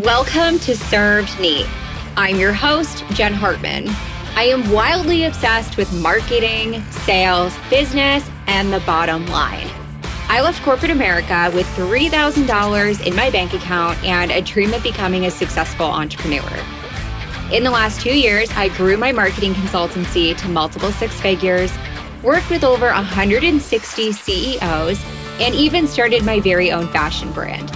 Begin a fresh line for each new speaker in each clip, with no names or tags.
Welcome to Served Neat. I'm your host, Jen Hartman. I am wildly obsessed with marketing, sales, business, and the bottom line. I left corporate America with $3,000 in my bank account and a dream of becoming a successful entrepreneur. In the last two years, I grew my marketing consultancy to multiple six figures, worked with over 160 CEOs, and even started my very own fashion brand.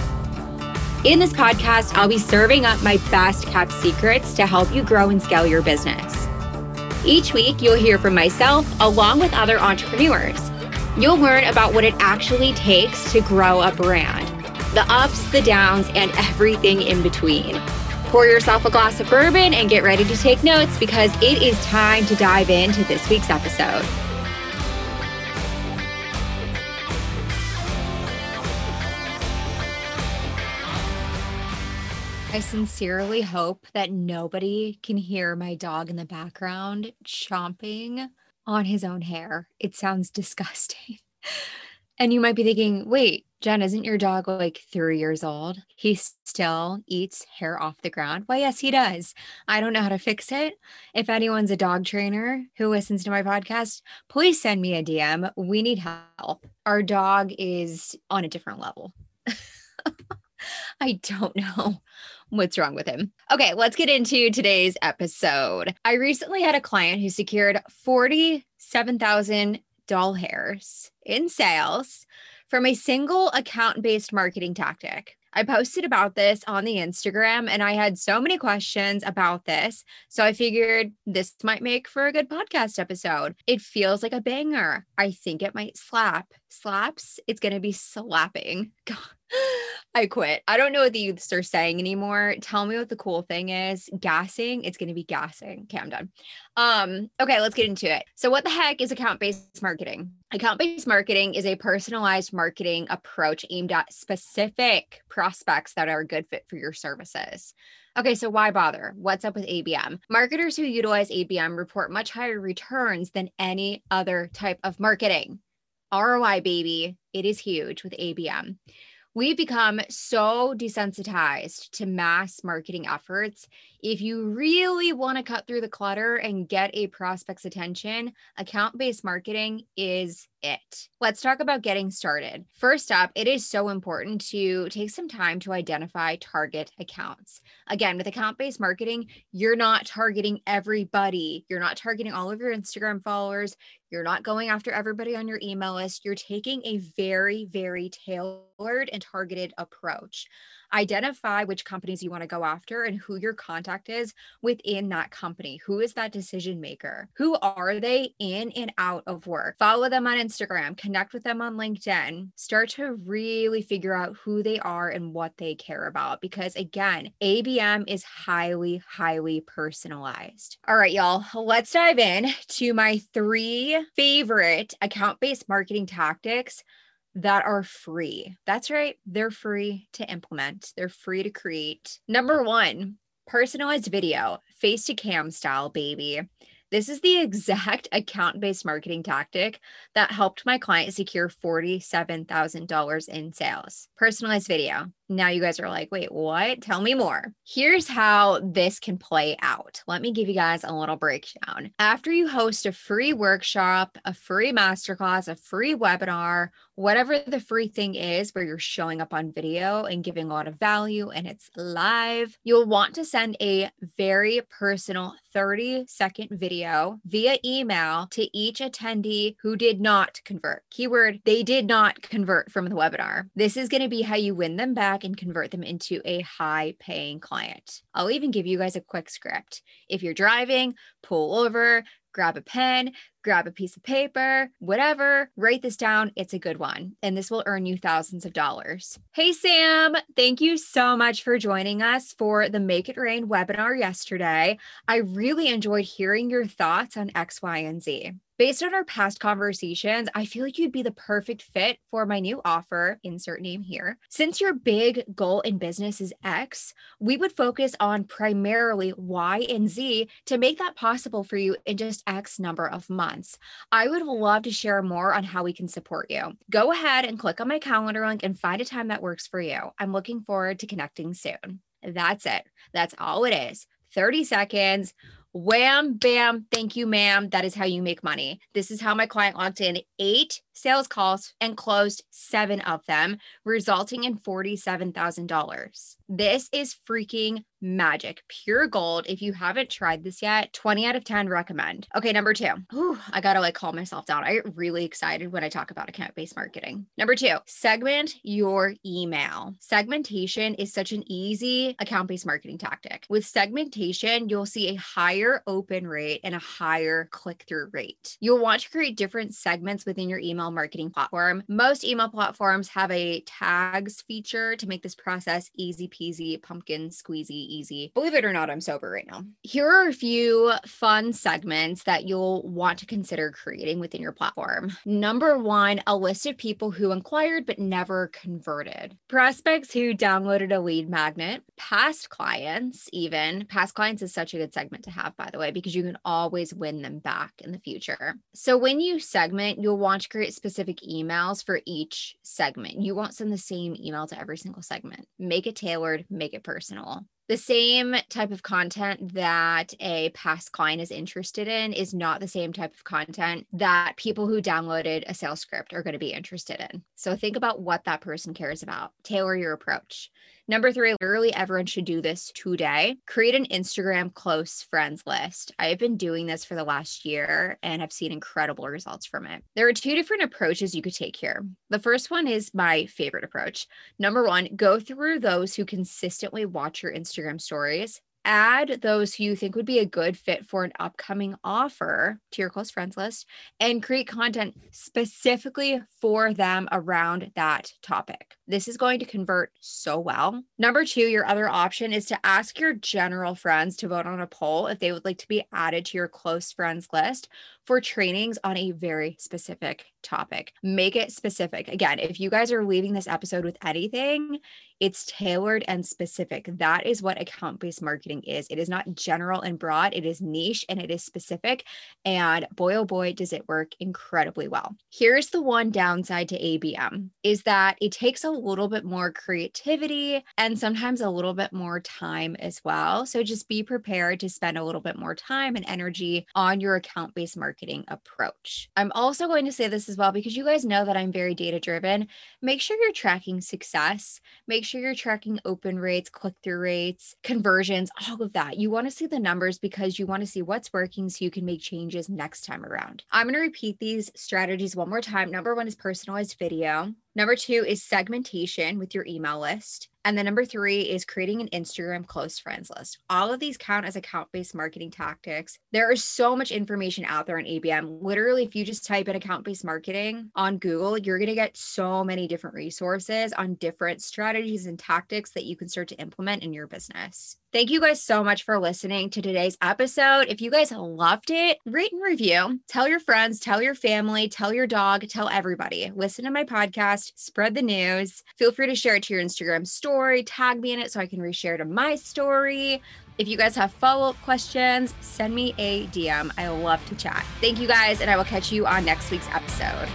In this podcast, I'll be serving up my best kept secrets to help you grow and scale your business. Each week, you'll hear from myself along with other entrepreneurs. You'll learn about what it actually takes to grow a brand, the ups, the downs, and everything in between. Pour yourself a glass of bourbon and get ready to take notes because it is time to dive into this week's episode. I sincerely hope that nobody can hear my dog in the background chomping on his own hair. It sounds disgusting. And you might be thinking, wait, Jen, isn't your dog like three years old? He still eats hair off the ground. Why, yes, he does. I don't know how to fix it. If anyone's a dog trainer who listens to my podcast, please send me a DM. We need help. Our dog is on a different level. I don't know what's wrong with him. Okay, let's get into today's episode. I recently had a client who secured 47,000 doll hairs in sales from a single account based marketing tactic. I posted about this on the Instagram and I had so many questions about this. So I figured this might make for a good podcast episode. It feels like a banger. I think it might slap. Slaps, it's going to be slapping. God. I quit. I don't know what the youths are saying anymore. Tell me what the cool thing is. Gassing. It's going to be gassing. Okay, I'm done. Um, okay, let's get into it. So, what the heck is account-based marketing? Account-based marketing is a personalized marketing approach aimed at specific prospects that are a good fit for your services. Okay, so why bother? What's up with ABM? Marketers who utilize ABM report much higher returns than any other type of marketing. ROI, baby. It is huge with ABM. We've become so desensitized to mass marketing efforts. If you really want to cut through the clutter and get a prospect's attention, account based marketing is it. Let's talk about getting started. First up, it is so important to take some time to identify target accounts. Again, with account based marketing, you're not targeting everybody, you're not targeting all of your Instagram followers. You're not going after everybody on your email list. You're taking a very, very tailored and targeted approach identify which companies you want to go after and who your contact is within that company. Who is that decision maker? Who are they in and out of work? Follow them on Instagram, connect with them on LinkedIn, start to really figure out who they are and what they care about. Because again, ABM is highly, highly personalized. All right, y'all, let's dive in to my three favorite account based marketing tactics that are free. That's right, they're free to implement, they're free to create. Number one, personalized video, face to cam style, baby. This is the exact account based marketing tactic that helped my client secure $47,000 in sales. Personalized video. Now you guys are like, wait, what? Tell me more. Here's how this can play out. Let me give you guys a little breakdown. After you host a free workshop, a free masterclass, a free webinar, whatever the free thing is where you're showing up on video and giving a lot of value and it's live, you'll want to send a very personal 30 second video via email to each attendee who did not convert. Keyword, they did not convert from the webinar. This is going to be how you win them back and convert them into a high paying client. I'll even give you guys a quick script. If you're driving, pull over, grab a pen, grab a piece of paper, whatever, write this down. It's a good one. And this will earn you thousands of dollars. Hey, Sam, thank you so much for joining us for the Make It Rain webinar yesterday. I really enjoyed hearing your thoughts on X, Y, and Z. Based on our past conversations, I feel like you'd be the perfect fit for my new offer, insert name here. Since your big goal in business is X, we would focus on primarily Y and Z to make that possible for you in just X number of months. I would love to share more on how we can support you. Go ahead and click on my calendar link and find a time that works for you. I'm looking forward to connecting soon. That's it. That's all it is. 30 seconds. Wham, bam. Thank you, ma'am. That is how you make money. This is how my client locked in eight sales calls and closed seven of them, resulting in $47,000. This is freaking magic, pure gold. If you haven't tried this yet, 20 out of 10 recommend. Okay, number two. Whew, I gotta like calm myself down. I get really excited when I talk about account based marketing. Number two, segment your email. Segmentation is such an easy account based marketing tactic. With segmentation, you'll see a higher open rate and a higher click through rate. You'll want to create different segments within your email marketing platform. Most email platforms have a tags feature to make this process easy peasy, pumpkin squeezy easy. Believe it or not, I'm sober right now. Here are a few fun segments that you'll want to consider creating within your platform. Number one, a list of people who inquired but never converted, prospects who downloaded a lead magnet, past clients, even. Past clients is such a good segment to have, by the way, because you can always win them back in the future. So when you segment, you'll want to create specific emails for each segment. You won't send the same email to every single segment. Make it tailored, make it personal the same type of content that a past client is interested in is not the same type of content that people who downloaded a sales script are going to be interested in. So think about what that person cares about. Tailor your approach. Number three, literally everyone should do this today. Create an Instagram close friends list. I have been doing this for the last year and have seen incredible results from it. There are two different approaches you could take here. The first one is my favorite approach. Number one, go through those who consistently watch your Instagram stories add those who you think would be a good fit for an upcoming offer to your close friends list and create content specifically for them around that topic. This is going to convert so well. Number two, your other option is to ask your general friends to vote on a poll if they would like to be added to your close friends list for trainings on a very specific topic. Make it specific. Again, if you guys are leaving this episode with anything, it's tailored and specific. That is what account based marketing is. It is not general and broad, it is niche and it is specific. And boy, oh boy, does it work incredibly well. Here's the one downside to ABM is that it takes a little bit more creativity and sometimes a little bit more time as well. So just be prepared to spend a little bit more time and energy on your account based marketing approach. I'm also going to say this as well because you guys know that I'm very data driven. Make sure you're tracking success. Make sure you're tracking open rates, click through rates, conversions, all of that. You want to see the numbers because you want to see what's working so you can make changes next time around. I'm going to repeat these strategies one more time. Number one is personalized video. Number two is segmentation with your email list. And then number three is creating an Instagram close friends list. All of these count as account based marketing tactics. There is so much information out there on ABM. Literally, if you just type in account based marketing on Google, you're going to get so many different resources on different strategies and tactics that you can start to implement in your business. Thank you guys so much for listening to today's episode. If you guys loved it, rate and review. Tell your friends, tell your family, tell your dog, tell everybody. Listen to my podcast, spread the news. Feel free to share it to your Instagram story, tag me in it so I can reshare to my story. If you guys have follow up questions, send me a DM. I love to chat. Thank you guys, and I will catch you on next week's episode.